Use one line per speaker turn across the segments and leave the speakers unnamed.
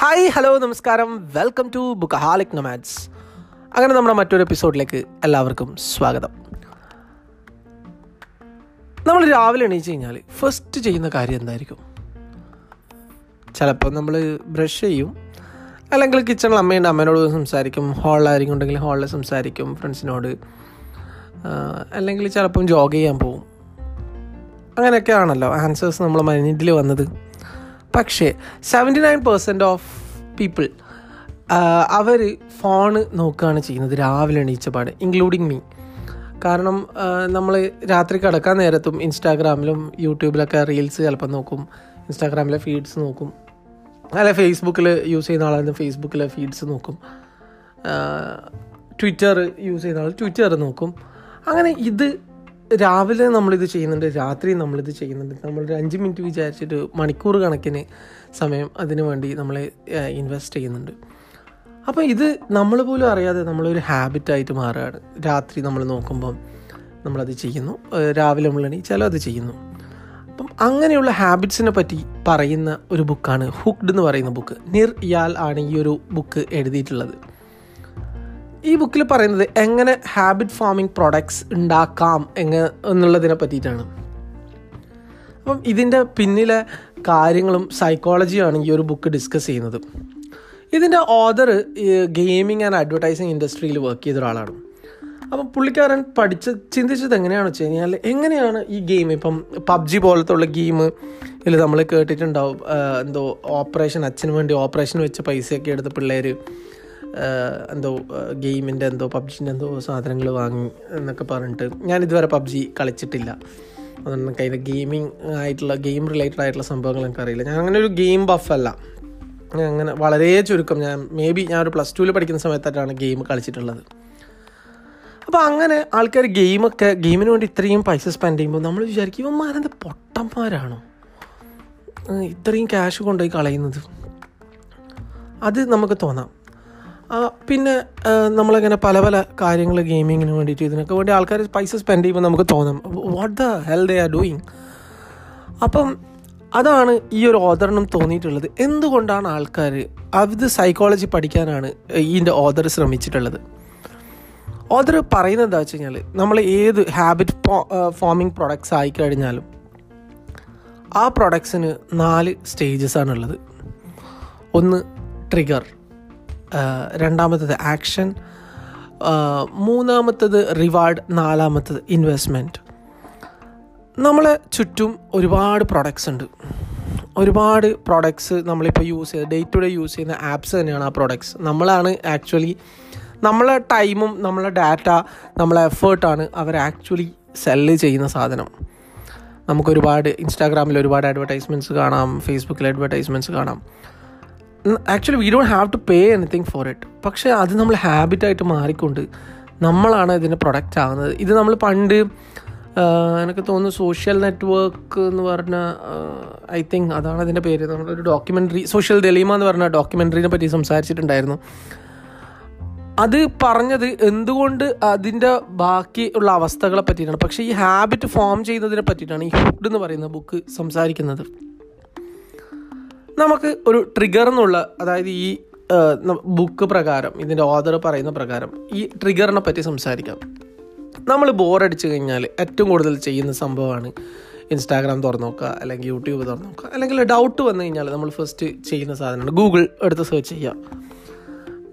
Hi hello നമസ്കാരം. Welcome to bookaholic nomads അങ്ങനെ നമ്മുടെ മറ്റൊരു എപ്പിസോഡിലേക്ക് എല്ലാവർക്കും സ്വാഗതം. നമ്മൾ രാവിലെ എണീച്ച് കഴിഞ്ഞാൽ ഫസ്റ്റ് ചെയ്യുന്ന കാര്യം എന്തായിരിക്കും? ചിലപ്പോൾ നമ്മൾ ബ്രഷ് ചെയ്യും. അല്ലെങ്കിൽ കിച്ചണിൽ അമ്മയുണ്ട് അമ്മേനോട് സംസാരിക്കും. ഹാളിലായിരിക്കും ഉണ്ടെങ്കിൽ ഹാളിൽ സംസാരിക്കും ഫ്രണ്ട്സിനോട് അല്ലെങ്കിൽ ചിലപ്പം ജോഗ് ചെയ്യാൻ പോവും. അങ്ങനെയൊക്കെ ആണല്ലോ ആൻസേഴ്സ് നമ്മൾ മൈൻഡിൽ വന്നത്. പക്ഷേ seventy nine percent of people our phone നോക്കുകയാണ് ചെയ്യുന്നത് രാവിലെ എണീച്ചപാട് ഇൻക്ലൂഡിങ് മീ കാരണം നമ്മൾ രാത്രി കിടക്കാൻ നേരത്തും ഇൻസ്റ്റാഗ്രാമിലും യൂട്യൂബിലൊക്കെ റീൽസ് ചിലപ്പോൾ നോക്കും ഇൻസ്റ്റാഗ്രാമിലെ ഫീഡ്സ് നോക്കും അല്ല ഫേസ്ബുക്കിൽ യൂസ് ചെയ്യുന്ന ആളായിരുന്നു ഫേസ്ബുക്കിലെ ഫീഡ്സ് നോക്കും ട്വിറ്റർ യൂസ് ചെയ്യുന്ന ആൾ ട്വിറ്റർ നോക്കും. അങ്ങനെ ഇത് രാവിലെ നമ്മളിത് ചെയ്യുന്നുണ്ട് രാത്രി നമ്മളിത് ചെയ്യുന്നുണ്ട്. ഒരു അഞ്ച് മിനിറ്റ് വിചാരിച്ചിട്ട് മണിക്കൂർ കണക്കിന് സമയം അതിനു വേണ്ടി നമ്മൾ ഇൻവെസ്റ്റ് ചെയ്യുന്നുണ്ട്. അപ്പോൾ ഇത് നമ്മൾ പോലും അറിയാതെ നമ്മളൊരു ഹാബിറ്റായിട്ട് മാറുകയാണ്. രാത്രി നമ്മൾ നോക്കുമ്പം നമ്മളത് ചെയ്യുന്നു. രാവിലെ നമ്മൾ എണീച്ചാലും അത് ചെയ്യുന്നു. അപ്പം അങ്ങനെയുള്ള ഹാബിറ്റ്സിനെ പറ്റി പറയുന്ന ഒരു ബുക്കാണ് ഹുക്ഡ് എന്ന് പറയുന്ന ബുക്ക് നിർ ഇയാൽ ആണ് ഈ ഒരു ബുക്ക് എഴുതിയിട്ടുള്ളത്. ഈ ബുക്കിൽ പറയുന്നത് എങ്ങനെ ഹാബിറ്റ് ഫോമിംഗ് പ്രൊഡക്ട്സ് ഉണ്ടാക്കാം എങ്ങ എന്നുള്ളതിനെ പറ്റിയിട്ടാണ്. അപ്പം ഇതിന്റെ പിന്നിലെ കാര്യങ്ങളും സൈക്കോളജിയാണ് ഈ ഒരു ബുക്ക് ഡിസ്കസ് ചെയ്യുന്നത്. ഇതിന്റെ ഓദർ ഗെയിമിംഗ് ആൻഡ് അഡ്വർടൈസിങ് ഇൻഡസ്ട്രിയിൽ വർക്ക് ചെയ്ത ഒരാളാണ്. അപ്പം പുള്ളിക്കാരൻ പഠിച്ച് ചിന്തിച്ചത് എങ്ങനെയാണെന്ന് വെച്ച് കഴിഞ്ഞാൽ എങ്ങനെയാണ് ഈ ഗെയിം ഇപ്പം പബ്ജി പോലത്തെ ഉള്ള ഗെയിം ഇതിൽ നമ്മൾ കേട്ടിട്ടുണ്ടാവും എന്തോ ഓപ്പറേഷൻ അച്ഛന് വേണ്ടി ഓപ്പറേഷൻ വെച്ച് പൈസയൊക്കെ എടുത്ത് പിള്ളേർ എന്തോ ഗെയിമിന്റെ എന്തോ പബ്ജിന്റെ എന്തോ സാധനങ്ങൾ വാങ്ങി എന്നൊക്കെ പറഞ്ഞിട്ട് ഞാൻ ഇതുവരെ പബ്ജി കളിച്ചിട്ടില്ല. അതുകൊണ്ട് കയ്യിൽ ഗെയിമിംഗ് ആയിട്ടുള്ള ഗെയിം റിലേറ്റഡ് ആയിട്ടുള്ള സംഭവങ്ങൾ എനിക്കറിയില്ല ഞാൻ അങ്ങനെ ഒരു ഗെയിം ബഫല്ല ഞാൻ അങ്ങനെ വളരെ ചുരുക്കം ഞാൻ മേ ബി ഞാൻ ഒരു പ്ലസ് ടുവിൽ പഠിക്കുന്ന സമയത്തായിട്ടാണ് ഗെയിം കളിച്ചിട്ടുള്ളത്. അപ്പോൾ അങ്ങനെ ആൾക്കാർ ഗെയിമൊക്കെ ഗെയിമിന് വേണ്ടി ഇത്രയും പൈസ സ്പെൻഡ് ചെയ്യുമ്പോൾ നമ്മൾ വിചാരിക്കും ഇവന്മാരെന്താ പൊട്ടന്മാരാണോ? ഇത്രയും ക്യാഷ് കൊണ്ടുപോയി കളയുന്നത്. അത് നമുക്ക് തോന്നാം. പിന്നെ നമ്മളിങ്ങനെ പല പല കാര്യങ്ങൾ ഗെയിമിങ്ങിന് വേണ്ടിയിട്ട് ഇതിനൊക്കെ വേണ്ടി ആൾക്കാർ പൈസ സ്പെൻഡ് ചെയ്യുമ്പോൾ നമുക്ക് തോന്നാം what the hell they are doing അപ്പം അതാണ് ഈ ഒരു ഓദറിനും തോന്നിയിട്ടുള്ളത്. എന്തുകൊണ്ടാണ് ആൾക്കാർ അത് സൈക്കോളജി പഠിക്കാനാണ് ഇതിന്റെ ഓദർ ശ്രമിച്ചിട്ടുള്ളത്? ഓദർ പറയുന്നത് എന്താ വെച്ച് കഴിഞ്ഞാൽ നമ്മൾ ഏത് ഹാബിറ്റ് ഫോമിങ് പ്രൊഡക്ട്സ് ആയിക്കഴിഞ്ഞാലും ആ പ്രൊഡക്ട്സിന് നാല് സ്റ്റേജസ് ആണുള്ളത്. ഒന്ന് ട്രിഗർ രണ്ടാമത്തത് ആക്ഷൻ. മൂന്നാമത്തത് റിവാർഡ് നാലാമത്തത് ഇൻവെസ്റ്റ്മെന്റ് നമ്മളെ ചുറ്റും ഒരുപാട് പ്രൊഡക്ട്സ് ഉണ്ട്. ഒരുപാട് പ്രൊഡക്ട്സ് നമ്മളിപ്പോൾ യൂസ് ചെയ്ത് ഡേ ടു ഡേ യൂസ് ചെയ്യുന്ന ആപ്സ് തന്നെയാണ് ആ പ്രൊഡക്ട്സ് നമ്മളാണ് ആക്ച്വലി നമ്മളെ ടൈമും നമ്മളെ ഡാറ്റ നമ്മളെ എഫേർട്ടാണ് അവർ ആക്ച്വലി സെല്ല് ചെയ്യുന്ന സാധനം. നമുക്കൊരുപാട് ഇൻസ്റ്റാഗ്രാമിൽ ഒരുപാട് അഡ്വർടൈസ്മെന്റ്സ് കാണാം ഫേസ്ബുക്കിൽ അഡ്വർടൈസ്മെന്റ്സ് കാണാം. Actually we don't have to pay anything for it പക്ഷേ അത് നമ്മൾ ഹാബിറ്റായിട്ട് മാറിക്കൊണ്ട് നമ്മളാണ് ഇതിന്റെ പ്രൊഡക്റ്റ് ആകുന്നത് ഇത് നമ്മൾ പണ്ട് എനിക്ക് തോന്നുന്നു സോഷ്യൽ നെറ്റ്വർക്ക് എന്ന് പറഞ്ഞ ഐ തിങ്ക് അതാണ് അതിന്റെ പേര്. നമ്മളൊരു ഡോക്യുമെന്ററി സോഷ്യൽ ദലീമ എന്ന് പറഞ്ഞ ഡോക്യുമെന്ററിനെ പറ്റി സംസാരിച്ചിട്ടുണ്ടായിരുന്നു. അത് പറഞ്ഞത് എന്തുകൊണ്ട് അതിന്റെ ബാക്കി ഉള്ള അവസ്ഥകളെ പറ്റിയിട്ടാണ്. പക്ഷേ ഈ ഹാബിറ്റ് ഫോം ചെയ്യുന്നതിനെ പറ്റിയിട്ടാണ് ഈ ഹുഡ് എന്ന് പറയുന്ന ബുക്ക് സംസാരിക്കുന്നത്. നമുക്ക് ഒരു ട്രിഗർ എന്നുള്ള അതായത് ഈ ബുക്ക് പ്രകാരം ഇതിന്റെ ഓദർ പറയുന്ന പ്രകാരം ഈ ട്രിഗറിനെ പറ്റി സംസാരിക്കാം. നമ്മൾ ബോറടിച്ച് കഴിഞ്ഞാൽ ഏറ്റവും കൂടുതൽ ചെയ്യുന്ന സംഭവമാണ് ഇൻസ്റ്റാഗ്രാം തുറന്നു നോക്കുക അല്ലെങ്കിൽ യൂട്യൂബ് തുറന്നു നോക്കുക അല്ലെങ്കിൽ ഡൗട്ട് വന്നു കഴിഞ്ഞാൽ നമ്മൾ ഫസ്റ്റ് ചെയ്യുന്ന സാധനമാണ് ഗൂഗിൾ എടുത്ത് സെർച്ച് ചെയ്യുക.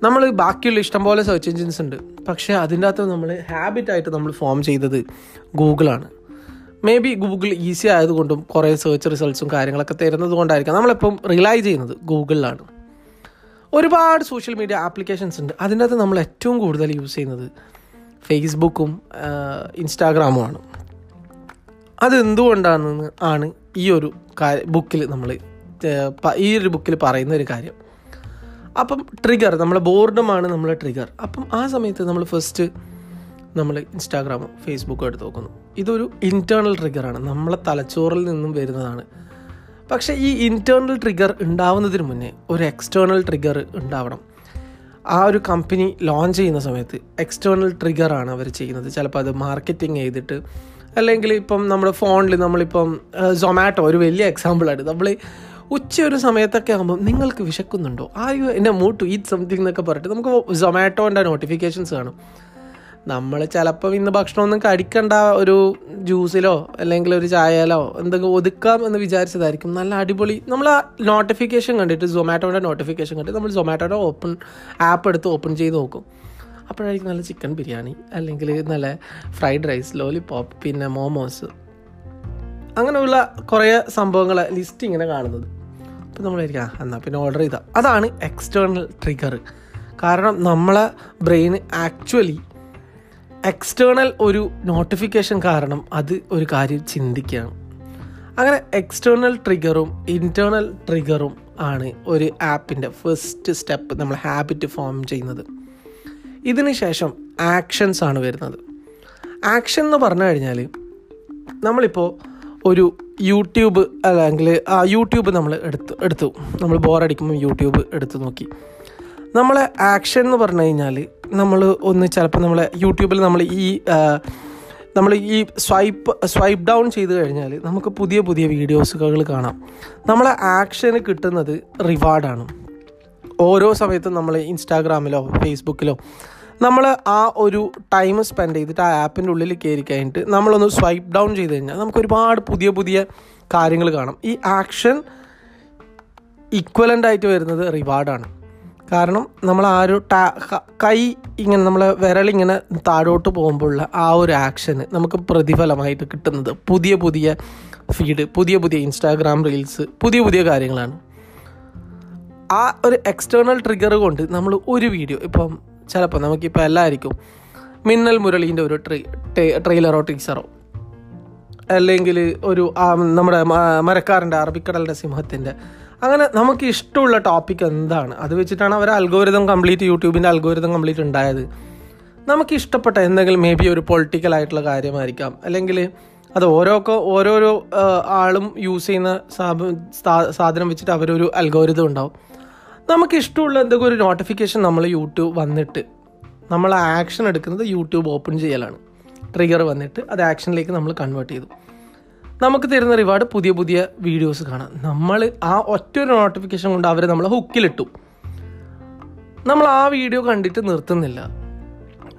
നമ്മൾ ബാക്കിയുള്ള ഇഷ്ടംപോലെ സെർച്ച് എഞ്ചിൻസ് ഉണ്ട്. പക്ഷേ അതിന്റെ അകത്ത് നമ്മൾ ഹാബിറ്റായിട്ട് നമ്മൾ ഫോം ചെയ്തത് ഗൂഗിളാണ് മേ ബി ഗൂഗിൾ ഈസി ആയതുകൊണ്ടും കുറേ സെർച്ച് റിസൾട്ട്സും കാര്യങ്ങളൊക്കെ തരുന്നത് കൊണ്ടായിരിക്കാം നമ്മളിപ്പം റിലൈ ചെയ്യുന്നത് ഗൂഗിളിലാണ് ഒരുപാട് സോഷ്യൽ മീഡിയ ആപ്ലിക്കേഷൻസ് ഉണ്ട്. അതിനകത്ത് നമ്മൾ ഏറ്റവും കൂടുതൽ യൂസ് ചെയ്യുന്നത് ഫേസ്ബുക്കും ഇൻസ്റ്റാഗ്രാമുമാണ് അതെന്തുകൊണ്ടാണെന്ന് ആണ് ഈ ഒരു ബുക്കിൽ നമ്മൾ ഈ ഒരു ബുക്കിൽ പറയുന്ന ഒരു കാര്യം. അപ്പം ട്രിഗർ നമ്മളെ ബോർഡമാണ് നമ്മളെ ട്രിഗർ അപ്പം ആ സമയത്ത് നമ്മൾ ഫസ്റ്റ് നമ്മൾ ഇൻസ്റ്റാഗ്രാമോ ഫേസ്ബുക്കോ എടുത്ത് നോക്കുന്നു. ഇതൊരു ഇന്റേർണൽ ട്രിഗറാണ് നമ്മളെ തലച്ചോറിൽ നിന്നും വരുന്നതാണ്. പക്ഷേ ഈ ഇന്റേർണൽ ട്രിഗർ ഉണ്ടാവുന്നതിന് മുന്നേ ഒരു എക്സ്റ്റേർണൽ ട്രിഗർ ഉണ്ടാവണം. ആ ഒരു കമ്പനി ലോഞ്ച് ചെയ്യുന്ന സമയത്ത് എക്സ്റ്റേർണൽ ട്രിഗറാണ് അവർ ചെയ്യുന്നത്. ചിലപ്പോൾ അത് മാർക്കറ്റിംഗ് ചെയ്തിട്ട് അല്ലെങ്കിൽ ഇപ്പം നമ്മുടെ ഫോണിൽ നമ്മളിപ്പം സൊമാറ്റോ ഒരു വലിയ എക്സാമ്പിളാണ് നമ്മൾ ഉച്ച ഒരു സമയത്തൊക്കെ ആകുമ്പോൾ നിങ്ങൾക്ക് വിശക്കുന്നുണ്ടോ? ആ യു എന്നെ മൂട്ട് ഈറ്റ് സംതിങ് എന്നൊക്കെ പറഞ്ഞിട്ട് നമുക്ക് സൊമാറ്റോന്റെ നോട്ടിഫിക്കേഷൻസ് കാണും. നമ്മൾ ചിലപ്പോൾ ഇന്ന് ഭക്ഷണമൊന്നും കഴിക്കണ്ട ഒരു ജ്യൂസിലോ അല്ലെങ്കിൽ ഒരു ചായയിലോ എന്തെങ്കിലും ഒതുക്കാം എന്ന് വിചാരിച്ചതായിരിക്കും. നല്ല അടിപൊളി. നമ്മൾ ആ നോട്ടിഫിക്കേഷൻ കണ്ടിട്ട് സൊമാറ്റോയുടെ നോട്ടിഫിക്കേഷൻ കണ്ടിട്ട് നമ്മൾ സൊമാറ്റോയുടെ ഓപ്പൺ ആപ്പ് എടുത്ത് ഓപ്പൺ ചെയ്ത് നോക്കും. അപ്പോഴായിരിക്കും നല്ല ചിക്കൻ ബിരിയാണി അല്ലെങ്കിൽ നല്ല ഫ്രൈഡ് റൈസ് ലോലിപോപ്പ് പിന്നെ മോമോസ് അങ്ങനെയുള്ള കുറേ സംഭവങ്ങൾ ലിസ്റ്റ് ഇങ്ങനെ കാണുന്നത്. അപ്പോൾ നമ്മളായിരിക്കും ആ എന്നാൽ പിന്നെ ഓർഡർ ചെയ്താൽ അതാണ് എക്സ്റ്റേണൽ ട്രിഗർ കാരണം നമ്മളെ ബ്രെയിൻ ആക്ച്വലി എക്സ്റ്റേണൽ ഒരു നോട്ടിഫിക്കേഷൻ കാരണം അത് ഒരു കാര്യം ചിന്തിക്കുകയാണ്. അങ്ങനെ എക്സ്റ്റേണൽ ട്രിഗറും ഇന്റേർണൽ ട്രിഗറും ആണ് ഒരു ആപ്പിന്റെ ഫസ്റ്റ് സ്റ്റെപ്പ് നമ്മൾ ഹാബിറ്റ് ഫോം ചെയ്യുന്നത്. ഇതിന് ശേഷം ആക്ഷൻസ് ആണ് വരുന്നത്. ആക്ഷൻ എന്ന് പറഞ്ഞു കഴിഞ്ഞാൽ നമ്മളിപ്പോൾ ഒരു യൂട്യൂബ് അല്ലെങ്കിൽ ആ യൂട്യൂബ് നമ്മൾ എടുത്ത് എടുത്തു. നമ്മൾ ബോറടിക്കുമ്പോൾ യൂട്യൂബ് എടുത്ത് നോക്കി. നമ്മളെ ആക്ഷൻ എന്ന് പറഞ്ഞു കഴിഞ്ഞാൽ നമ്മൾ ഒന്ന് ചിലപ്പോൾ നമ്മൾ യൂട്യൂബിൽ നമ്മൾ ഈ നമ്മൾ ഈ സ്വൈപ്പ് സ്വൈപ്പ് ഡൗൺ ചെയ്ത് കഴിഞ്ഞാൽ നമുക്ക് പുതിയ പുതിയ വീഡിയോസുകൾ കാണാം. നമ്മളെ ആക്ഷന് കിട്ടുന്നത് റിവാർഡാണ്. ഓരോ സമയത്തും നമ്മൾ ഇൻസ്റ്റാഗ്രാമിലോ ഫേസ്ബുക്കിലോ നമ്മൾ ആ ഒരു ടൈം സ്പെൻഡ് ചെയ്തിട്ട് ആ ആപ്പിന്റെ ഉള്ളിൽ കയറി കഴിഞ്ഞിട്ട് നമ്മളൊന്ന് സ്വൈപ്പ് ഡൗൺ ചെയ്ത് കഴിഞ്ഞാൽ നമുക്ക് ഒരുപാട് പുതിയ പുതിയ കാര്യങ്ങൾ കാണാം. ഈ ആക്ഷൻ ഈക്വലന്റ് ആയിട്ട് വരുന്നത് റിവാർഡാണ്. കാരണം നമ്മൾ ആ ഒരു ടാ കൈ ഇങ്ങനെ നമ്മൾ വിരലിങ്ങനെ താഴോട്ട് പോകുമ്പോഴുള്ള ആ ഒരു ആക്ഷന് നമുക്ക് പ്രതിഫലമായിട്ട് കിട്ടുന്നത് പുതിയ പുതിയ ഫീഡ് പുതിയ പുതിയ ഇൻസ്റ്റാഗ്രാം റീൽസ് പുതിയ പുതിയ കാര്യങ്ങളാണ്. ആ ഒരു എക്സ്റ്റേണൽ ട്രിഗർ കൊണ്ട് നമ്മൾ ഒരു വീഡിയോ ഇപ്പം ചിലപ്പോൾ നമുക്കിപ്പോൾ എല്ലാവർക്കും മിന്നൽ മുരളീന്റെ ഒരു ട്രീ ട്രെയിലറോ ടീച്ചറോ അല്ലെങ്കിൽ ഒരു നമ്മുടെ മരക്കാരന്റെ അറബിക്കടലിന്റെ സിംഹത്തിന്റെ അങ്ങനെ നമുക്ക് ഇഷ്ടമുള്ള ടോപ്പിക് എന്താണ്? അത് വെച്ചിട്ടാണ് അവർ അൽഗോരിതം കംപ്ലീറ്റ് യൂട്യൂബിന്റെ അൽഗോരിതം കംപ്ലീറ്റ് ഉണ്ടായത്. നമുക്ക് ഇഷ്ടപ്പെട്ട എന്തെങ്കിലും മേ ബി ഒരു പൊളിറ്റിക്കൽ ആയിട്ടുള്ള കാര്യമായിരിക്കാം. അല്ലെങ്കിൽ അത് ഓരോക്കെ ഓരോരോ ആളും യൂസ് ചെയ്യുന്ന സാധനം വെച്ചിട്ട് അവരൊരു അൽഗോരിതം ഉണ്ടാവും. നമുക്ക് ഇഷ്ടമുള്ള എന്തെങ്കിലും ഒരു നോട്ടിഫിക്കേഷൻ നമ്മൾ യൂട്യൂബ് വന്നിട്ട് നമ്മൾ ആക്ഷൻ എടുക്കുന്നത് യൂട്യൂബ് ഓപ്പൺ ചെയ്യലാണ്. ട്രിഗർ വന്നിട്ട് അത് ആക്ഷനിലേക്ക് നമ്മൾ കൺവേർട്ട് ചെയ്തു. നമുക്ക് തരുന്ന റിവാർഡ് പുതിയ പുതിയ വീഡിയോസ് കാണാം. നമ്മൾ ആ ഒറ്റ ഒരു നോട്ടിഫിക്കേഷൻ കൊണ്ട് അവരെ നമ്മളെ ഹുക്കിലിട്ടു നമ്മൾ ആ വീഡിയോ കണ്ടിട്ട് നിർത്തുന്നില്ല.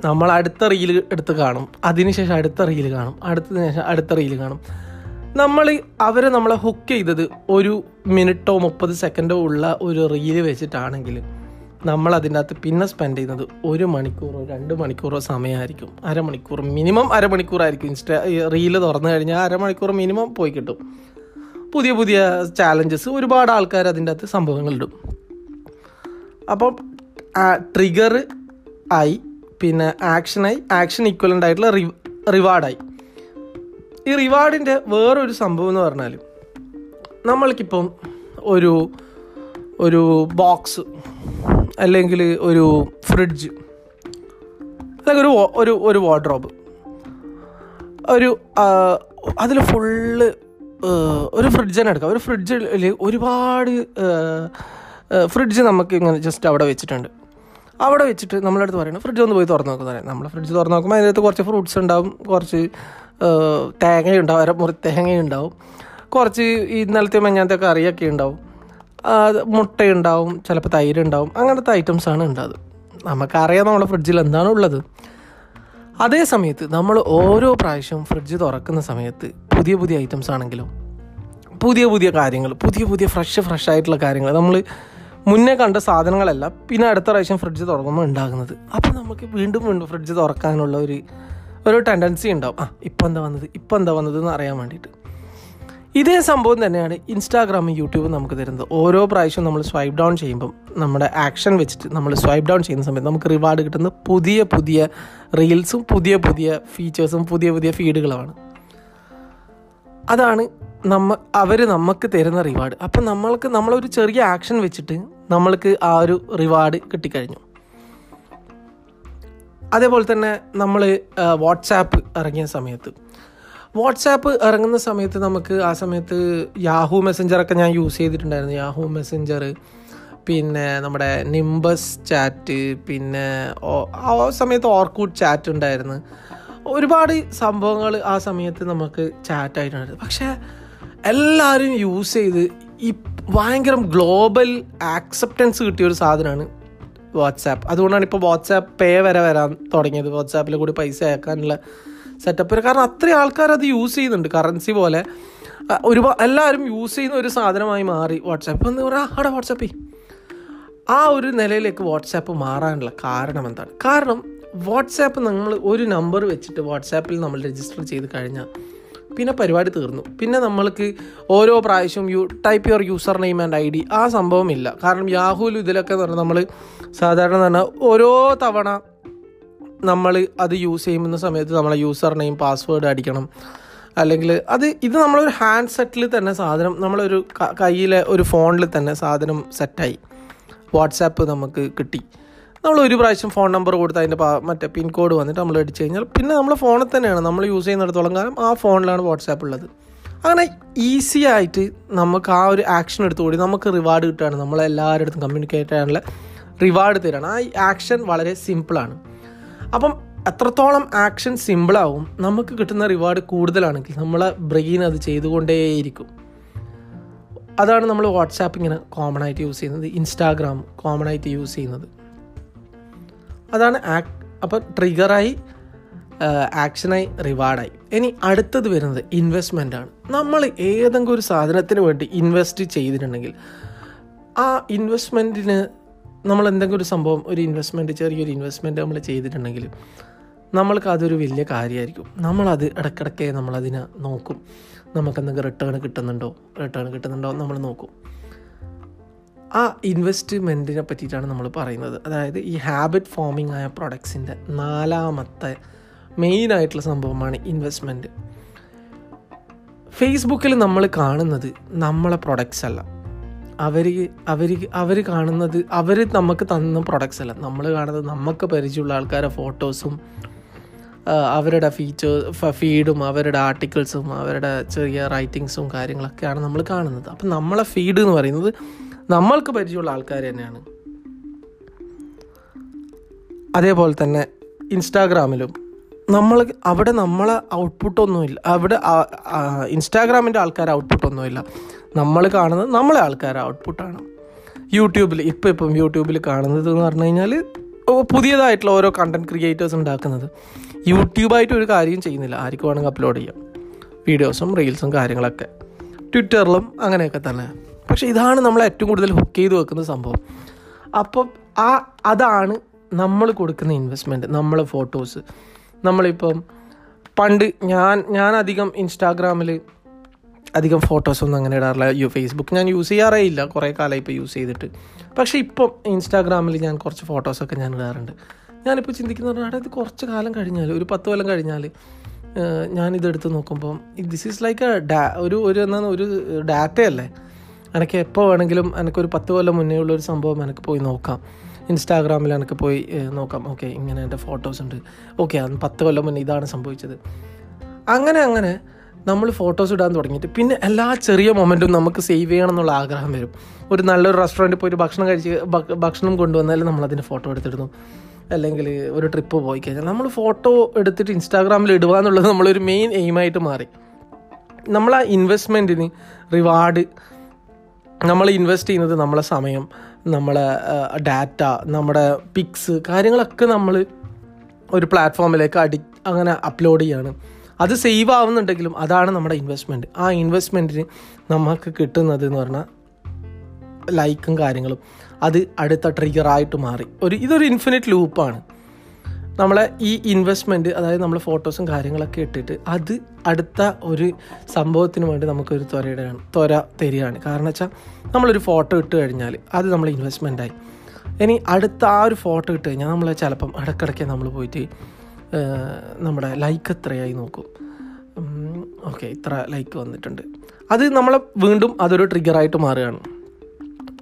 നമ്മൾ അടുത്ത റീൽ എടുത്ത് കാണും. അതിനുശേഷം അടുത്ത റീൽ കാണും. അടുത്തതിന് ശേഷം അടുത്ത റീൽ കാണും. നമ്മൾ അവരെ നമ്മളെ ഹുക്ക് ചെയ്തത് ഒരു മിനിറ്റോ മുപ്പത് സെക്കൻഡോ ഉള്ള ഒരു റീൽ വെച്ചിട്ടാണെങ്കിൽ നമ്മൾ അതിനകത്ത് പിന്നെ സ്പെൻഡ് ചെയ്യുന്നത് ഒരു മണിക്കൂറോ രണ്ട് മണിക്കൂറോ സമയമായിരിക്കും. അരമണിക്കൂർ മിനിമം അരമണിക്കൂറായിരിക്കും. ഇൻസ്റ്റാ റീൽ തുറന്നു കഴിഞ്ഞാൽ അരമണിക്കൂർ മിനിമം പോയി കിട്ടും. പുതിയ പുതിയ ചാലഞ്ചസ് ഒരുപാട് ആൾക്കാർ അതിന്റെ അകത്ത് സംഭവങ്ങളിടും അപ്പം ട്രിഗർ ആയി പിന്നെ ആക്ഷനായി ആക്ഷൻ ഈക്വലന്റ് ആയിട്ടുള്ള റി റിവാർഡായി ഈ റിവാർഡിന്റെ വേറൊരു സംഭവം എന്ന് പറഞ്ഞാൽ നമ്മൾക്കിപ്പം ഒരു ഒരു ബോക്സ് അല്ലെങ്കിൽ ഒരു ഫ്രിഡ്ജ് അല്ലെങ്കിൽ ഒരു ഒരു ഒരു വാർഡ്രോബ് ഒരു അതിൽ ഫുള്ള് ഒരു ഫ്രിഡ്ജ് തന്നെ എടുക്കാം. ഒരു ഫ്രിഡ്ജിൽ ഒരുപാട് ഫ്രിഡ്ജ് നമുക്ക് ഇങ്ങനെ ജസ്റ്റ് അവിടെ വെച്ചിട്ടുണ്ട്. അവിടെ വെച്ചിട്ട് നമ്മളടുത്ത് പറയുന്നത് ഫ്രിഡ്ജ് ഒന്ന് പോയി തുറന്ന് നോക്കുന്ന പറയാം. നമ്മൾ ഫ്രിഡ്ജ് തുറന്ന് നോക്കുമ്പോൾ അതിനകത്ത് കുറച്ച് ഫ്രൂട്ട്സ് ഉണ്ടാവും കുറച്ച് തേങ്ങയുണ്ടാവും അര മുറി തേങ്ങയുണ്ടാവും കുറച്ച് ഇന്നലത്തെ മഞ്ഞാത്തൊക്കെ കറിയൊക്കെ ഉണ്ടാവും. മുട്ടയുണ്ടാവും ചിലപ്പോൾ തൈര് ഉണ്ടാവും അങ്ങനത്തെ ഐറ്റംസാണ് ഉണ്ടാകുന്നത് നമുക്കറിയാം നമ്മുടെ ഫ്രിഡ്ജിൽ എന്താണ് ഉള്ളത്. അതേ സമയത്ത് നമ്മൾ ഓരോ പ്രാവശ്യവും ഫ്രിഡ്ജ് തുറക്കുന്ന സമയത്ത് പുതിയ പുതിയ ഐറ്റംസ് ആണെങ്കിലും പുതിയ പുതിയ കാര്യങ്ങൾ പുതിയ പുതിയ ഫ്രഷ് ഫ്രഷ് ആയിട്ടുള്ള കാര്യങ്ങൾ നമ്മൾ മുന്നേ കണ്ട സാധനങ്ങളല്ല പിന്നെ അടുത്ത പ്രാവശ്യം ഫ്രിഡ്ജ് തുറക്കുമ്പോൾ ഉണ്ടാകുന്നത്. അപ്പോൾ നമുക്ക് വീണ്ടും വീണ്ടും ഫ്രിഡ്ജ് തുറക്കാനുള്ള ഒരു ഒരു ടെൻഡൻസി ഉണ്ടാവും. ആ ഇപ്പം എന്താ വന്നത്? ഇപ്പം എന്താ വന്നത് എന്ന് അറിയാൻ വേണ്ടിയിട്ട്. ഇതേ സംഭവം തന്നെയാണ് ഇൻസ്റ്റാഗ്രാമും യൂട്യൂബും നമുക്ക് തരുന്നത്. ഓരോ പ്രാവശ്യം നമ്മൾ സ്വൈപ്പ് ഡൗൺ ചെയ്യുമ്പം നമ്മുടെ ആക്ഷൻ വെച്ചിട്ട് നമ്മൾ സ്വൈപ്പ് ഡൗൺ ചെയ്യുന്ന സമയത്ത് നമുക്ക് റിവാർഡ് കിട്ടുന്ന പുതിയ പുതിയ റീൽസും പുതിയ പുതിയ ഫീച്ചേഴ്സും പുതിയ പുതിയ ഫീഡുകളുമാണ് അതാണ് നമ്മ അവർ നമുക്ക് തരുന്ന റിവാർഡ് അപ്പം നമ്മൾക്ക് നമ്മളൊരു ചെറിയ ആക്ഷൻ വെച്ചിട്ട് നമ്മൾക്ക് ആ ഒരു റിവാർഡ് കിട്ടിക്കഴിഞ്ഞു. അതേപോലെ തന്നെ നമ്മൾ വാട്സാപ്പ് ഇറങ്ങിയ സമയത്ത് വാട്സാപ്പ് ഇറങ്ങുന്ന സമയത്ത് നമുക്ക് ആ സമയത്ത് യാഹൂ മെസ്സഞ്ചറൊക്കെ ഞാൻ യൂസ് ചെയ്തിട്ടുണ്ടായിരുന്നു. യാഹൂ മെസ്സഞ്ചർ പിന്നെ നമ്മുടെ നിംബസ് ചാറ്റ് പിന്നെ ആ സമയത്ത് ഓർക്കൂട്ട് ചാറ്റ് ഉണ്ടായിരുന്നു. ഒരുപാട് സംഭവങ്ങൾ ആ സമയത്ത് നമുക്ക് ചാറ്റായിട്ടുണ്ടായിരുന്നു പക്ഷേ എല്ലാവരും യൂസ് ചെയ്ത് ഈ ഭയങ്കര ഗ്ലോബൽ ആക്സെപ്റ്റൻസ് കിട്ടിയ ഒരു സാധനമാണ് വാട്സാപ്പ്. അതുകൊണ്ടാണ് ഇപ്പോൾ വാട്സാപ്പ് പേ വരെ വരാൻ തുടങ്ങിയത്. വാട്സാപ്പിൽ കൂടി പൈസ അയക്കാനുള്ള സെറ്റപ്പ് കാരണം അത്രയും ആൾക്കാർ അത് യൂസ് ചെയ്യുന്നുണ്ട്. കറൻസി പോലെ. ഒരുപാട് എല്ലാവരും യൂസ് ചെയ്യുന്ന ഒരു സാധനമായി മാറി വാട്സാപ്പ് എന്ന് പറയാം അവിടെ വാട്സാപ്പ് ആ ഒരു നിലയിലേക്ക് വാട്സാപ്പ് മാറാനുള്ള കാരണം എന്താണ്? കാരണം വാട്സാപ്പ് നമ്മൾ ഒരു നമ്പർ വെച്ചിട്ട് വാട്സാപ്പിൽ നമ്മൾ രജിസ്റ്റർ ചെയ്ത് കഴിഞ്ഞാൽ പിന്നെ പരിപാടി തീർന്നു. പിന്നെ നമ്മൾക്ക് ഓരോ പ്രാവശ്യവും you type your username and I D ആ ഇല്ല. കാരണം യാഹുലും ഇതിലൊക്കെ എന്ന് പറഞ്ഞാൽ നമ്മൾ സാധാരണ തന്നെ ഓരോ തവണ നമ്മൾ അത് യൂസ് ചെയ്യുന്ന സമയത്ത് നമ്മളെ യൂസർ നെയിം പാസ്വേഡ് അടിക്കണം. അല്ലെങ്കിൽ അത് ഇത് നമ്മളൊരു ഹാൻഡ് സെറ്റിൽ തന്നെ സാധനം നമ്മളൊരു കയ്യിലെ ഒരു ഫോണിൽ തന്നെ സാധനം സെറ്റായി വാട്സാപ്പ് നമുക്ക് കിട്ടി. നമ്മൾ ഒരു പ്രാവശ്യം ഫോൺ നമ്പർ കൊടുത്ത് അതിന്റെ മറ്റേ പിൻ കോഡ് വന്നിട്ട് നമ്മൾ അടിച്ചു കഴിഞ്ഞാൽ പിന്നെ നമ്മൾ ഫോണിൽ തന്നെയാണ്. നമ്മൾ യൂസ് ചെയ്യുന്നിടത്തോളം കാലം ആ ഫോണിലാണ് വാട്സാപ്പ് ഉള്ളത്. അങ്ങനെ ഈസി ആയിട്ട് നമുക്ക് ആ ഒരു ആക്ഷൻ എടുത്തുകൂടി നമുക്ക് റിവാർഡ് കിട്ടുകയാണ്. നമ്മളെല്ലാവരുടെ അടുത്തും കമ്മ്യൂണിക്കേറ്റ് ചെയ്യാനുള്ള റിവാർഡ് തരാണ്. ആ ആക്ഷൻ വളരെ സിമ്പിളാണ് അപ്പം എത്രത്തോളം ആക്ഷൻ സിമ്പിളാവും നമുക്ക് കിട്ടുന്ന റിവാർഡ് കൂടുതലാണെങ്കിൽ നമ്മളെ ബ്രെയിൻ അത് ചെയ്തുകൊണ്ടേയിരിക്കും. അതാണ് നമ്മൾ വാട്സാപ്പ് ഇങ്ങനെ കോമൺ ആയിട്ട് യൂസ് ചെയ്യുന്നത്. ഇൻസ്റ്റാഗ്രാം കോമൺ ആയിട്ട് യൂസ് ചെയ്യുന്നത്. അതാണ് ആക് അപ്പം ട്രിഗറായി ആക്ഷനായി റിവാർഡായി ഇനി അടുത്തത് വരുന്നത് ഇൻവെസ്റ്റ്മെന്റ് ആണ്. നമ്മൾ ഏതെങ്കിലും ഒരു സാധനത്തിന് വേണ്ടി ഇൻവെസ്റ്റ് ചെയ്തിട്ടുണ്ടെങ്കിൽ ആ ഇൻവെസ്റ്റ്മെന്റിന് നമ്മൾ എന്തെങ്കിലും ഒരു സംഭവം ഒരു ഇൻവെസ്റ്റ്മെന്റ് ചെറിയൊരു ഇൻവെസ്റ്റ്മെന്റ് നമ്മൾ ചെയ്തിട്ടുണ്ടെങ്കിൽ നമ്മൾക്ക് അതൊരു വലിയ കാര്യമായിരിക്കും. നമ്മളത് ഇടയ്ക്കിടയ്ക്ക് നമ്മളതിനെ നോക്കും. നമുക്ക് എന്തെങ്കിലും റിട്ടേൺ കിട്ടുന്നുണ്ടോ? റിട്ടേൺ കിട്ടുന്നുണ്ടോ നമ്മൾ നോക്കും. ആ ഇൻവെസ്റ്റ്മെന്റിനെ പറ്റിയിട്ടാണ് നമ്മൾ പറയുന്നത്. അതായത് ഈ ഹാബിറ്റ് ഫോമിംഗ് ആയ പ്രൊഡക്ട്സിന്റെ നാലാമത്തെ മെയിൻ ആയിട്ടുള്ള സംഭവമാണ് ഇൻവെസ്റ്റ്മെന്റ് ഫേസ്ബുക്കിൽ നമ്മൾ കാണുന്നത് നമ്മളെ പ്രൊഡക്ട്സ് അല്ല. അവർ അവർ അവർ കാണുന്നത് അവർ നമുക്ക് തന്ന പ്രൊഡക്ട്സ് അല്ല. നമ്മൾ കാണുന്നത് നമുക്ക് പരിചയമുള്ള ആൾക്കാരെ ഫോട്ടോസും അവരുടെ ഫീച്ചേഴ്സ് ഫീഡും അവരുടെ ആർട്ടിക്കിൾസും അവരുടെ ചെറിയ റൈറ്റിങ്സും കാര്യങ്ങളൊക്കെയാണ് നമ്മൾ കാണുന്നത്. അപ്പം നമ്മളെ ഫീഡ് എന്ന് പറയുന്നത് നമ്മൾക്ക് പരിചയമുള്ള ആൾക്കാർ തന്നെയാണ്. അതേപോലെ തന്നെ ഇൻസ്റ്റാഗ്രാമിലും നമ്മൾ അവിടെ നമ്മളെ ഔട്ട്പുട്ടൊന്നുമില്ല അവിടെ ഇൻസ്റ്റാഗ്രാമിന്റെ ആൾക്കാർ ഔട്ട്പുട്ടൊന്നുമില്ല നമ്മൾ കാണുന്നത് നമ്മളെ ആൾക്കാർ ഔട്ട്പുട്ടാണ് യൂട്യൂബിൽ ഇപ്പം ഇപ്പം യൂട്യൂബിൽ കാണുന്നത് എന്ന് പറഞ്ഞു കഴിഞ്ഞാൽ പുതിയതായിട്ടുള്ള ഓരോ കണ്ടന്റ് ക്രിയേറ്റേഴ്സ് ഉണ്ടാക്കുന്നത്. യൂട്യൂബായിട്ട് ഒരു കാര്യം ചെയ്യുന്നില്ല. ആർക്ക് വേണമെങ്കിൽ അപ്ലോഡ് ചെയ്യാം. വീഡിയോസും റീൽസും കാര്യങ്ങളൊക്കെ. ട്വിറ്ററിലും അങ്ങനെയൊക്കെ തന്നെ. പക്ഷേ ഇതാണ് നമ്മൾ ഏറ്റവും കൂടുതൽ ഹുക്ക് ചെയ്ത് വെക്കുന്ന സംഭവം. അപ്പം ആ അതാണ് നമ്മൾ കൊടുക്കുന്ന ഇൻവെസ്റ്റ്മെന്റ് നമ്മളെ ഫോട്ടോസ് നമ്മളിപ്പം പണ്ട് ഞാൻ ഞാൻ അധികം ഇൻസ്റ്റാഗ്രാമിൽ അധികം ഫോട്ടോസൊന്നും അങ്ങനെ ഇടാറില്ല. യു ഫേസ്ബുക്ക് ഞാൻ യൂസ് ചെയ്യാറേ ഇല്ല. കുറേ കാലമായി ഇപ്പോൾ യൂസ് ചെയ്തിട്ട്. പക്ഷേ ഇപ്പം ഇൻസ്റ്റാഗ്രാമിൽ ഞാൻ കുറച്ച് ഫോട്ടോസൊക്കെ ഞാൻ ഇടാറുണ്ട്. ഞാനിപ്പോൾ ചിന്തിക്കുന്ന പറഞ്ഞാൽ ഇത് കുറച്ച് കാലം കഴിഞ്ഞാൽ ഒരു പത്ത് കൊല്ലം കഴിഞ്ഞാൽ ഞാനിതെടുത്ത് നോക്കുമ്പോൾ ദിസ് ഈസ് ലൈക്ക് എ ഡാ ഒരു ഒരു എന്താണ് ഒരു ഡാറ്റയല്ലേ എനിക്ക് എപ്പോൾ വേണമെങ്കിലും എനിക്കൊരു പത്ത് കൊല്ലം മുന്നേ ഉള്ള ഒരു സംഭവം എനിക്ക് പോയി നോക്കാം. ഇൻസ്റ്റാഗ്രാമിൽ എനിക്ക് പോയി നോക്കാം. ഓക്കെ ഇങ്ങനെ എന്റെ ഫോട്ടോസ് ഉണ്ട്. ഓക്കെ അന്ന് പത്ത് കൊല്ലം മുന്നേ ഇതാണ് സംഭവിച്ചത്. അങ്ങനെ അങ്ങനെ നമ്മൾ ഫോട്ടോസ് ഇടാൻ തുടങ്ങിയിട്ട് പിന്നെ എല്ലാ ചെറിയ മൊമെന്റും നമുക്ക് സേവ് ചെയ്യണം എന്നുള്ള ആഗ്രഹം വരും. ഒരു നല്ലൊരു റെസ്റ്റോറന്റിൽ ഒരു ഭക്ഷണം കഴിച്ച് ഭക്ഷണം കൊണ്ടുവന്നാൽ നമ്മൾ അതിന്റെ ഫോട്ടോ എടുത്തിടുന്നു. അല്ലെങ്കിൽ ഒരു ട്രിപ്പ് പോയി കഴിഞ്ഞാൽ നമ്മൾ ഫോട്ടോ എടുത്തിട്ട് ഇൻസ്റ്റാഗ്രാമിൽ ഇടുക എന്നുള്ളത് നമ്മളൊരു മെയിൻ എയിമായിട്ട് മാറി. നമ്മൾ ആ ഇൻവെസ്റ്റ്മെന്റിന് റിവാർഡ് നമ്മൾ ഇൻവെസ്റ്റ് ചെയ്യുന്നത് നമ്മളെ സമയം നമ്മളെ ഡാറ്റ നമ്മുടെ പിക്സ് കാര്യങ്ങളൊക്കെ നമ്മൾ ഒരു പ്ലാറ്റ്ഫോമിലേക്ക് അടി അങ്ങനെ അപ്ലോഡ് ചെയ്യാണ്. അത് സേവ് ആവുന്നുണ്ടെങ്കിലും അതാണ് നമ്മുടെ ഇൻവെസ്റ്റ്മെന്റ് ആ ഇൻവെസ്റ്റ്മെന്റിന് നമുക്ക് കിട്ടുന്നത് എന്ന് പറഞ്ഞാൽ ലൈക്കും കാര്യങ്ങളും അത് അടുത്ത ട്രിഗറായിട്ട് മാറി. ഒരു ഇതൊരു ഇൻഫിനിറ്റ് ലൂപ്പാണ് നമ്മളെ ഈ ഇൻവെസ്റ്റ്മെന്റ് അതായത് നമ്മൾ ഫോട്ടോസും കാര്യങ്ങളൊക്കെ ഇട്ടിട്ട് അത് അടുത്ത ഒരു സംഭവത്തിന് വേണ്ടി നമുക്കൊരു ത്വരയുടെയാണ് ത്വര തരികയാണ്. കാരണം വെച്ചാൽ നമ്മളൊരു ഫോട്ടോ ഇട്ട് കഴിഞ്ഞാൽ അത് നമ്മൾ ഇൻവെസ്റ്റ്മെന്റായി ഇനി അടുത്ത ആ ഒരു ഫോട്ടോ ഇട്ട് കഴിഞ്ഞാൽ നമ്മൾ ചിലപ്പം ഇടയ്ക്കിടയ്ക്ക് നമ്മൾ പോയിട്ട് നമ്മുടെ ലൈക്ക് എത്രയായി നോക്കും. ഓക്കെ ഇത്ര ലൈക്ക് വന്നിട്ടുണ്ട്. അത് നമ്മളെ വീണ്ടും അതൊരു ട്രിഗറായിട്ട് മാറുകയാണ്.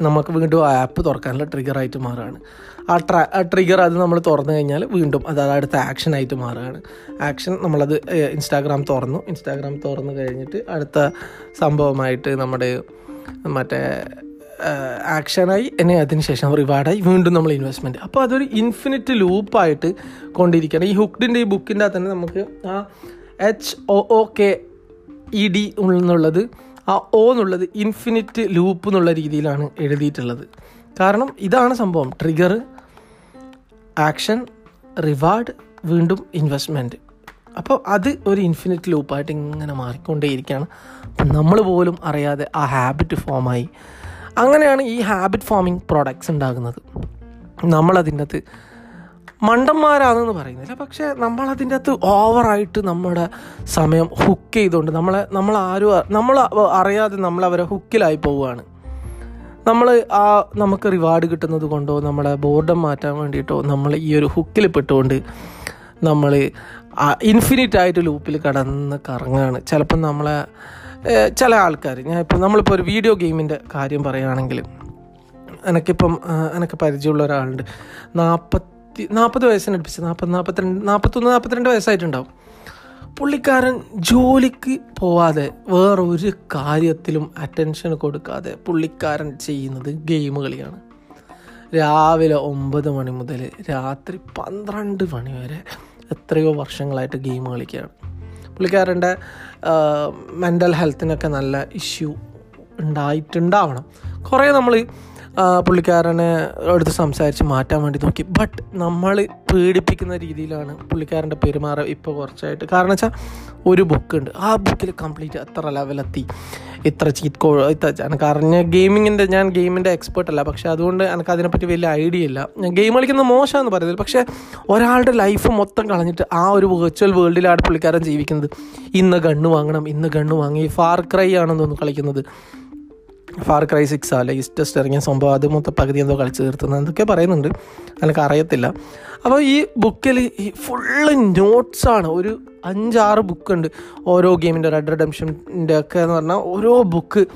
നമുക്ക് വീണ്ടും ആ ആപ്പ് തുറക്കാനുള്ള ട്രിഗറായിട്ട് മാറുകയാണ്. ആ ട്ര ആ ട്രിഗർ അത് നമ്മൾ തുറന്നു കഴിഞ്ഞാൽ വീണ്ടും അത് അടുത്ത ആക്ഷനായിട്ട് മാറുകയാണ്. ആക്ഷൻ നമ്മളത് ഇൻസ്റ്റാഗ്രാം തുറന്നു. ഇൻസ്റ്റാഗ്രാം തുറന്നു കഴിഞ്ഞിട്ട് അടുത്ത സംഭവമായിട്ട് നമ്മുടെ മറ്റേ ആക്ഷനായി എന്നെ അതിനുശേഷം റിവാർഡായി വീണ്ടും നമ്മൾ ഇൻവെസ്റ്റ്മെന്റ് അപ്പോൾ അതൊരു ഇൻഫിനിറ്റ് ലൂപ്പായിട്ട് കൊണ്ടിരിക്കുകയാണ്. ഈ ഹുക്ഡിന്റെ ഈ ബുക്കിന്റെ അകത്ത് തന്നെ നമുക്ക് ആ H O O K E D എന്നുള്ളത് ആ ഒ എന്നുള്ളത് ഇൻഫിനിറ്റ് ലൂപ്പ് എന്നുള്ള രീതിയിലാണ് എഴുതിയിട്ടുള്ളത്. കാരണം ഇതാണ് സംഭവം. ട്രിഗർ ആക്ഷൻ റിവാർഡ് വീണ്ടും ഇൻവെസ്റ്റ്മെന്റ് അപ്പോൾ അത് ഒരു ഇൻഫിനിറ്റ് ലൂപ്പായിട്ട് ഇങ്ങനെ മാറിക്കൊണ്ടേയിരിക്കുകയാണ്. നമ്മൾ പോലും അറിയാതെ ആ ഹാബിറ്റ് ഫോമായി അങ്ങനെയാണ് ഈ ഹാബിറ്റ് ഫോമിങ് പ്രോഡക്റ്റ്സ് ഉണ്ടാകുന്നത്. നമ്മളതിന്റെ അകത്ത് മണ്ടന്മാരാണെന്ന് പറയുന്നില്ല. പക്ഷേ നമ്മളതിന്റെ അകത്ത് ഓവറായിട്ട് നമ്മുടെ സമയം ഹുക്ക് ചെയ്തുകൊണ്ട് നമ്മളെ നമ്മൾ ആരും നമ്മൾ അറിയാതെ നമ്മളവരെ ഹുക്കിലായി പോവുകയാണ്. നമ്മൾ ആ നമുക്ക് റിവാർഡ് കിട്ടുന്നത് കൊണ്ടോ നമ്മളെ ബോർഡം മാറ്റാൻ വേണ്ടിയിട്ടോ നമ്മൾ ഈ ഒരു ഹുക്കിൽ പെട്ടുകൊണ്ട് നമ്മൾ ഇൻഫിനിറ്റ് ആയിട്ട് ലൂപ്പിൽ കടന്ന് കറങ്ങുകയാണ്. ചിലപ്പം നമ്മളെ ചില ആൾക്കാർ ഞാൻ ഇപ്പം നമ്മളിപ്പോൾ ഒരു വീഡിയോ ഗെയിമിന്റെ കാര്യം പറയുകയാണെങ്കിൽ എനിക്കിപ്പം എനിക്ക് പരിചയമുള്ള ഒരാളുണ്ട്. നാൽപ്പത്തി നാൽപ്പത് വയസ്സിന് അടുപ്പിച്ച് നാൽപ്പത് നാൽപ്പത്തിരണ്ട് നാൽപ്പത്തൊന്ന് നാൽപ്പത്തിരണ്ട് വയസ്സായിട്ടുണ്ടാവും. പുള്ളിക്കാരൻ ജോലിക്ക് പോവാതെ വേറൊരു കാര്യത്തിലും അറ്റൻഷൻ കൊടുക്കാതെ പുള്ളിക്കാരൻ ചെയ്യുന്നത് ഗെയിം കളിയാണ്. രാവിലെ ഒമ്പത് മണി മുതൽ രാത്രി പന്ത്രണ്ട് മണി വരെ എത്രയോ വർഷങ്ങളായിട്ട് ഗെയിം കളിക്കുകയാണ്. പുള്ളിക്കാരന്റെ മെന്റൽ ഹെൽത്തിനൊക്കെ നല്ല ഇഷ്യൂ ഉണ്ടായിട്ടുണ്ടാവണം. കുറേ നമ്മൾ പുള്ളിക്കാരനെ അടുത്ത് സംസാരിച്ച് മാറ്റാൻ വേണ്ടി നോക്കി. ബട്ട് നമ്മൾ പേടിപ്പിക്കുന്ന രീതിയിലാണ് പുള്ളിക്കാരന്റെ പെരുമാറം ഇപ്പോൾ കുറച്ചായിട്ട്. കാരണം വെച്ചാൽ ഒരു ബുക്ക് ഉണ്ട്. ആ ബുക്കിൽ കംപ്ലീറ്റ് എത്ര ലെവലെത്തി ഇത്ര ചീറ്റ് കോ എനിക്ക് അറിഞ്ഞ ഗെയിമിങ്ങിന്റെ ഞാൻ ഗെയിമിന്റെ എക്സ്പേർട്ട് അല്ല. പക്ഷേ അതുകൊണ്ട് എനിക്ക് അതിനെപ്പറ്റി വലിയ ഐഡിയ ഇല്ല. ഞാൻ ഗെയിം കളിക്കുന്നത് മോശമെന്ന് പറയുന്നത് പക്ഷേ ഒരാളുടെ ലൈഫ് മൊത്തം കളഞ്ഞിട്ട് ആ ഒരു വെർച്വൽ വേൾഡിലാണ് പുള്ളിക്കാരൻ ജീവിക്കുന്നത്. ഇന്ന് ഗണ്ണ് വാങ്ങണം ഇന്ന് ഗണ്ണ് വാങ്ങി. ഫാർ ക്രൈ ആണെന്ന് തോന്നുന്നു കളിക്കുന്നത്. ഫാർ ക്രൈ സിക്സ് ലേറ്റസ്റ്റ് ഇറങ്ങിയ സംഭവം അത് മൊത്തം പകുതി എന്തോ കളിച്ച് തീർത്തുന്നത് എന്തൊക്കെ പറയുന്നുണ്ട്. എനിക്ക് അറിയത്തില്ല. അപ്പോൾ ഈ ബുക്കിൽ ഈ ഫുള്ള് നോട്ട്സാണ് ഒരു അഞ്ചാറ് ബുക്കുണ്ട് ഓരോ ഗെയിമിന്റെ റെഡ് റെഡംഷന്റെ ഒക്കെ എന്ന് പറഞ്ഞാൽ ഓരോ ബുക്ക്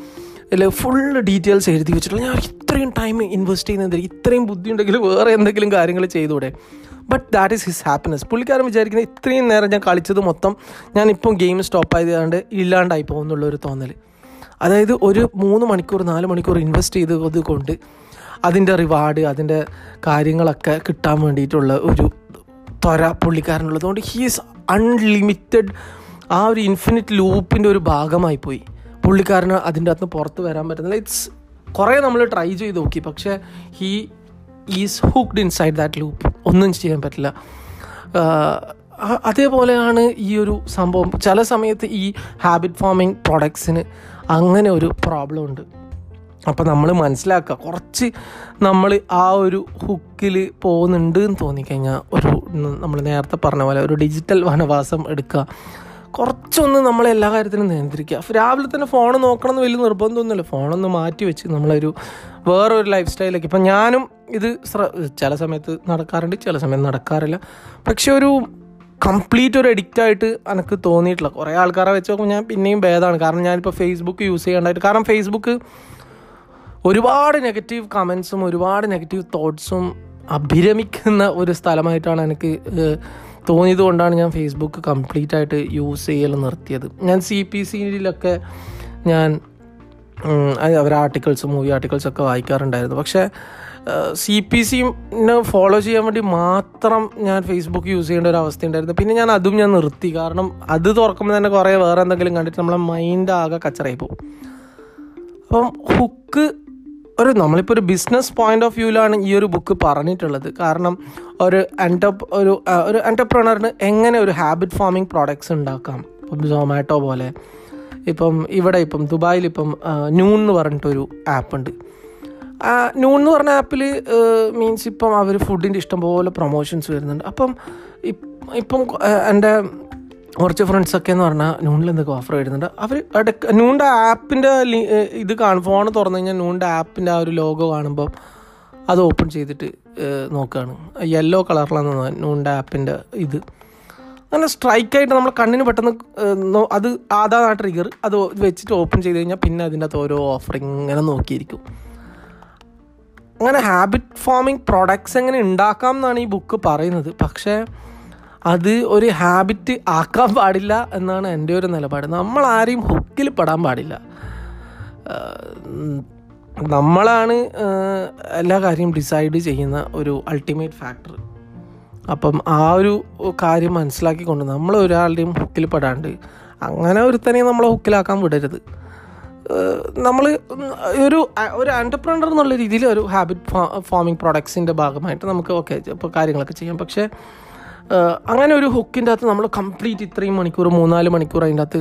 അല്ലെ ഫുള്ള് ഡീറ്റെയിൽസ് എഴുതി വെച്ചിട്ടുള്ള. ഞാൻ ഇത്രയും ടൈം ഇൻവെസ്റ്റ് ചെയ്യുന്നത് ഇത്രയും ബുദ്ധി ഉണ്ടെങ്കിൽ വേറെ എന്തെങ്കിലും കാര്യങ്ങൾ ചെയ്തുകൂടെ but that is his happiness പുള്ളിക്കാരൻ വിചാരിക്കുന്നത് ഇത്രയും നേരം ഞാൻ കളിച്ചത് മൊത്തം ഞാനിപ്പം ഗെയിം സ്റ്റോപ്പ് ആയതുകൊണ്ട് ഇല്ലാണ്ടായി പോകുന്നുള്ളൊരു തോന്നൽ അതായത് ഒരു മൂന്ന് മണിക്കൂർ നാല് മണിക്കൂർ ഇൻവെസ്റ്റ് ചെയ്തത് കൊണ്ട് അതിന്റെ റിവാർഡ് അതിന്റെ കാര്യങ്ങളൊക്കെ കിട്ടാൻ വേണ്ടിയിട്ടുള്ള ഒരു ത്വര പുള്ളിക്കാരനുള്ളത് ഹീ ഹീസ് അൺലിമിറ്റഡ് ആ ഒരു ഇൻഫിനിറ്റ് ലൂപ്പിന്റെ ഒരു ഭാഗമായി പോയി. പുള്ളിക്കാരന് അതിന്റെ അകത്ത് പുറത്ത് വരാൻ പറ്റുന്നില്ല. ഇറ്റ്സ് കുറേ നമ്മൾ ട്രൈ ചെയ്ത് നോക്കി. പക്ഷേ he is hooked inside that loop ഒന്നും ചെയ്യാൻ പറ്റില്ല. അതേപോലെയാണ് ഈ ഒരു സംഭവം. ചില സമയത്ത് ഈ ഹാബിറ്റ് ഫോമിങ് പ്രോഡക്ട്സിന് അങ്ങനെ ഒരു പ്രോബ്ലം ഉണ്ട്. അപ്പോൾ നമ്മൾ മനസ്സിലാക്കുക കുറച്ച് നമ്മൾ ആ ഒരു ഹുക്കിൽ പോകുന്നുണ്ട് എന്ന് തോന്നിക്കഴിഞ്ഞാൽ ഒരു നമ്മൾ നേരത്തെ പറഞ്ഞ പോലെ ഒരു ഡിജിറ്റൽ വനവാസം എടുക്കുക. കുറച്ചൊന്ന് നമ്മൾ എല്ലാ കാര്യത്തിനും നിയന്ത്രിക്കുക. രാവിലെ തന്നെ ഫോൺ നോക്കണം എന്ന് വലിയ നിർബന്ധമൊന്നുമില്ല. ഫോണൊന്ന് മാറ്റി വെച്ച് നമ്മളൊരു വേറൊരു ലൈഫ് സ്റ്റൈലേക്ക് ഇപ്പം ഞാനും ഇത് ചില സമയത്ത് നടക്കാറുണ്ട് ചില സമയത്ത് നടക്കാറില്ല. പക്ഷെ ഒരു കംപ്ലീറ്റ് ഒരു അഡിക്റ്റ് ആയിട്ട് എനിക്ക് തോന്നിയിട്ടില്ല. കുറേ ആൾക്കാരെ വെച്ച് നോക്കുമ്പോൾ ഞാൻ പിന്നെയും ഭേദമാണ്. കാരണം ഞാനിപ്പോൾ ഫേസ്ബുക്ക് യൂസ് ചെയ്യാണ്ടായിട്ട് കാരണം ഫേസ്ബുക്ക് ഒരുപാട് നെഗറ്റീവ് കമൻസും ഒരുപാട് നെഗറ്റീവ് തോട്ട്സും അഭിരമിക്കുന്ന ഒരു സ്ഥലമായിട്ടാണ് എനിക്ക് തോന്നിയത് കൊണ്ടാണ് ഞാൻ ഫേസ്ബുക്ക് കംപ്ലീറ്റ് ആയിട്ട് യൂസ് ചെയ്യൽ നിർത്തിയത്. ഞാൻ സി പി സിയിലൊക്കെ ഞാൻ അവർ ആർട്ടിക്കിൾസ് മൂവി ആർട്ടിക്കിൾസൊക്കെ വായിക്കാറുണ്ടായിരുന്നു. പക്ഷേ സി പി സിനെ ഫോളോ ചെയ്യാൻ വേണ്ടി മാത്രം ഞാൻ ഫേസ്ബുക്ക് യൂസ് ചെയ്യേണ്ട ഒരു അവസ്ഥ ഉണ്ടായിരുന്നു. പിന്നെ ഞാൻ അതും ഞാൻ നിർത്തി. കാരണം അത് തുറക്കുമ്പോൾ തന്നെ കുറേ വേറെ എന്തെങ്കിലും കണ്ടിട്ട് നമ്മളെ മൈൻഡ് ആകെ കച്ചറായി പോകും. അപ്പം ഹുക്ക് ഒരു നമ്മളിപ്പോൾ ഒരു ബിസിനസ് പോയിന്റ് ഓഫ് വ്യൂവിലാണ് ഈ ഒരു ബുക്ക് പറഞ്ഞിട്ടുള്ളത്. കാരണം ഒരു എന്റർ ഒരു ഒരു എന്റർപ്രണറിന് എങ്ങനെ ഒരു ഹാബിറ്റ് ഫോമിങ് പ്രോഡക്ട്സ് ഉണ്ടാക്കാം? ഇപ്പം സൊമാറ്റോ പോലെ. ഇപ്പം ഇവിടെ ഇപ്പം ദുബായിൽ ഇപ്പം നൂൺ എന്ന് പറഞ്ഞിട്ടൊരു ആപ്പ് ഉണ്ട്. നൂൺ എന്ന് പറഞ്ഞ ആപ്പിൽ മീൻസ് ഇപ്പം അവർ ഫുഡിന്റെ ഇഷ്ടംപോലെ പ്രൊമോഷൻസ് വരുന്നുണ്ട്. അപ്പം ഇപ്- ഇപ്പം എന്റെ കുറച്ച് ഫ്രണ്ട്സൊക്കെ എന്ന് പറഞ്ഞാൽ നൂണിൽ എന്തൊക്കെ ഓഫർ വരുന്നുണ്ട്. അവർ ഇടയ്ക്ക് നൂണിന്റെ ആപ്പിന്റെ ഇത് കാണും ഫോൺ തുറന്നു കഴിഞ്ഞാൽ നൂണിന്റെ ആപ്പിന്റെ ആ ഒരു ലോഗോ കാണുമ്പം അത് ഓപ്പൺ ചെയ്തിട്ട് നോക്കുകയാണ് യെല്ലോ കളറിലാണ് നൂണിന്റെ ആപ്പിന്റെ ഇത്. അങ്ങനെ സ്ട്രൈക്കായിട്ട് നമ്മൾ കണ്ണിന് പെട്ടെന്ന് അത് അതാണ് ട്രിഗർ അത് വെച്ചിട്ട് ഓപ്പൺ ചെയ്ത് കഴിഞ്ഞാൽ പിന്നെ അതിന്റെ അകത്ത് ഓരോ ഓഫർ ഇങ്ങനെ നോക്കിയിരിക്കും. അങ്ങനെ ഹാബിറ്റ് ഫോമിങ് പ്രോഡക്ട്സ് എങ്ങനെ ഉണ്ടാക്കാം എന്നാണ് ഈ ബുക്ക് പറയുന്നത്. പക്ഷേ അത് ഒരു ഹാബിറ്റ് ആക്കാൻ പാടില്ല എന്നാണ് എന്റെ ഒരു നിലപാട്. നമ്മൾ ആരെയും ഹുക്കിൽ പെടാൻ പാടില്ല. നമ്മളാണ് എല്ലാ കാര്യവും ഡിസൈഡ് ചെയ്യുന്ന ഒരു അൾട്ടിമേറ്റ് ഫാക്ടർ അപ്പം ആ ഒരു കാര്യം മനസ്സിലാക്കിക്കൊണ്ട് നമ്മൾ ഒരാളുടെയും ഹുക്കിൽ പെടാണ്ട് അങ്ങനെ ഒരുത്തനെ നമ്മളെ ഹുക്കിലാക്കാൻ വിടരുത്. നമ്മൾ ഒരു ഒരു ആന്റർപ്രണർ എന്നുള്ള രീതിയിൽ ഒരു ഹാബിറ്റ് ഫോമിങ് പ്രൊഡക്ട്സിന്റെ ഭാഗമായിട്ട് നമുക്ക് ഓക്കെ ഇപ്പോൾ കാര്യങ്ങളൊക്കെ ചെയ്യാം. പക്ഷേ അങ്ങനെ ഒരു ഹുക്കിന്റെ അകത്ത് നമ്മൾ കംപ്ലീറ്റ് ഇത്രയും മണിക്കൂർ മൂന്നാൽ മണിക്കൂർ അതിന്റെ അകത്ത്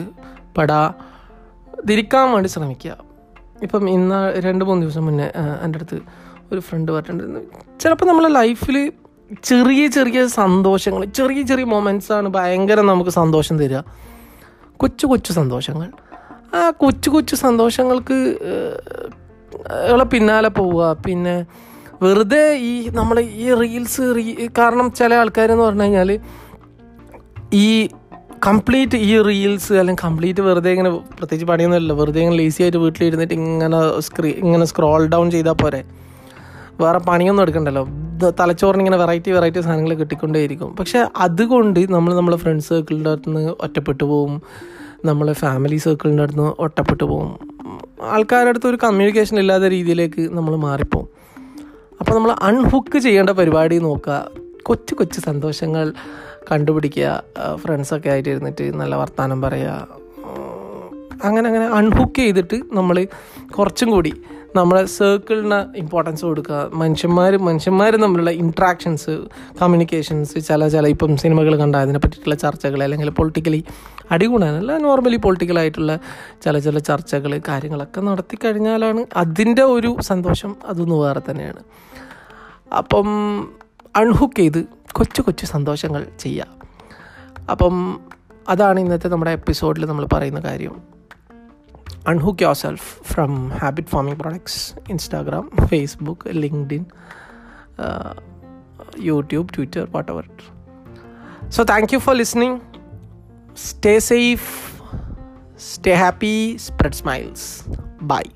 പെടാ തിരിക്കാൻ വേണ്ടി ശ്രമിക്കുക. ഇപ്പം ഇന്ന് രണ്ട് മൂന്ന് ദിവസം മുന്നേ എന്റെ അടുത്ത് ഒരു ഫ്രണ്ട് പറഞ്ഞിട്ടുണ്ട് ചിലപ്പോൾ നമ്മളെ ലൈഫിൽ ചെറിയ ചെറിയ സന്തോഷങ്ങൾ ചെറിയ ചെറിയ മൊമെന്റ്സാണ് ഭയങ്കര നമുക്ക് സന്തോഷം തരിക. കൊച്ചു കൊച്ചു സന്തോഷങ്ങൾ. ആ കൊച്ചു കൊച്ചു സന്തോഷങ്ങൾക്ക് ഉള്ള പിന്നാലെ പോവുക. പിന്നെ വെറുതെ ഈ നമ്മൾ ഈ റീൽസ് റീ കാരണം ചില ആൾക്കാരെന്ന് പറഞ്ഞു കഴിഞ്ഞാൽ ഈ കംപ്ലീറ്റ് ഈ റീൽസ് അല്ലെങ്കിൽ കംപ്ലീറ്റ് വെറുതെ ഇങ്ങനെ പ്രത്യേകിച്ച് പണിയൊന്നുമില്ല. വെറുതെ ഇങ്ങനെ ലേസി ആയിട്ട് വീട്ടിലിരുന്നിട്ട് ഇങ്ങനെ സ്ക്രീ ഇങ്ങനെ സ്ക്രോൾ ഡൗൺ ചെയ്താൽ പോരെ. വേറെ പണിയൊന്നും എടുക്കണ്ടല്ലോ. തലച്ചോറിന് ഇങ്ങനെ വെറൈറ്റി വെറൈറ്റി സാധനങ്ങൾ കിട്ടിക്കൊണ്ടേയിരിക്കും. പക്ഷേ അതുകൊണ്ട് നമ്മൾ നമ്മളെ ഫ്രണ്ട്സ് സർക്കിളിന്റെ അടുത്ത് നിന്ന് ഒറ്റപ്പെട്ടു പോവും. നമ്മളെ ഫാമിലി സർക്കിളിന്റെ അടുത്ത് നിന്ന് ഒട്ടപ്പെട്ടു പോകും. ആൾക്കാരുടെ അടുത്ത് ഒരു കമ്മ്യൂണിക്കേഷൻ ഇല്ലാത്ത രീതിയിലേക്ക് നമ്മൾ മാറിപ്പോവും. അപ്പോൾ നമ്മൾ അൺഹുക്ക് ചെയ്യേണ്ട പരിപാടി നോക്കുക. കൊച്ചു കൊച്ചു സന്തോഷങ്ങൾ കണ്ടുപിടിക്കുക. ഫ്രണ്ട്സൊക്കെ ആയിട്ട് ഇരുന്നിട്ട് നല്ല വർത്തമാനം പറയുക. അങ്ങനെ അങ്ങനെ അൺഹുക്ക് ചെയ്തിട്ട് നമ്മൾ കുറച്ചും കൂടി നമ്മളെ സർക്കിളിന് ഇമ്പോർട്ടൻസ് കൊടുക്കുക. മനുഷ്യന്മാർ മനുഷ്യന്മാർ തമ്മിലുള്ള ഇൻട്രാക്ഷൻസ് കമ്മ്യൂണിക്കേഷൻസ് ചില ചില ഇപ്പം സിനിമകൾ കണ്ട അതിനെ പറ്റിയിട്ടുള്ള ചർച്ചകൾ അല്ലെങ്കിൽ പൊളിറ്റിക്കലി അടികൂടാനല്ല നോർമലി പൊളിറ്റിക്കലായിട്ടുള്ള ചില ചില ചർച്ചകൾ കാര്യങ്ങളൊക്കെ നടത്തി കഴിഞ്ഞാലാണ് അതിന്റെ ഒരു സന്തോഷം അതൊന്ന് വേറെ തന്നെയാണ്. അപ്പം അൺഹുക്ക് ചെയ്ത് കൊച്ചു കൊച്ചു സന്തോഷങ്ങൾ ചെയ്യുക അപ്പം അതാണ് ഇന്നത്തെ നമ്മുടെ എപ്പിസോഡിൽ നമ്മൾ പറയുന്ന കാര്യം. Unhook yourself from habit forming products Instagram Facebook LinkedIn YouTube Twitter whatever so thank you for listening Stay safe, stay happy, spread smiles. Bye.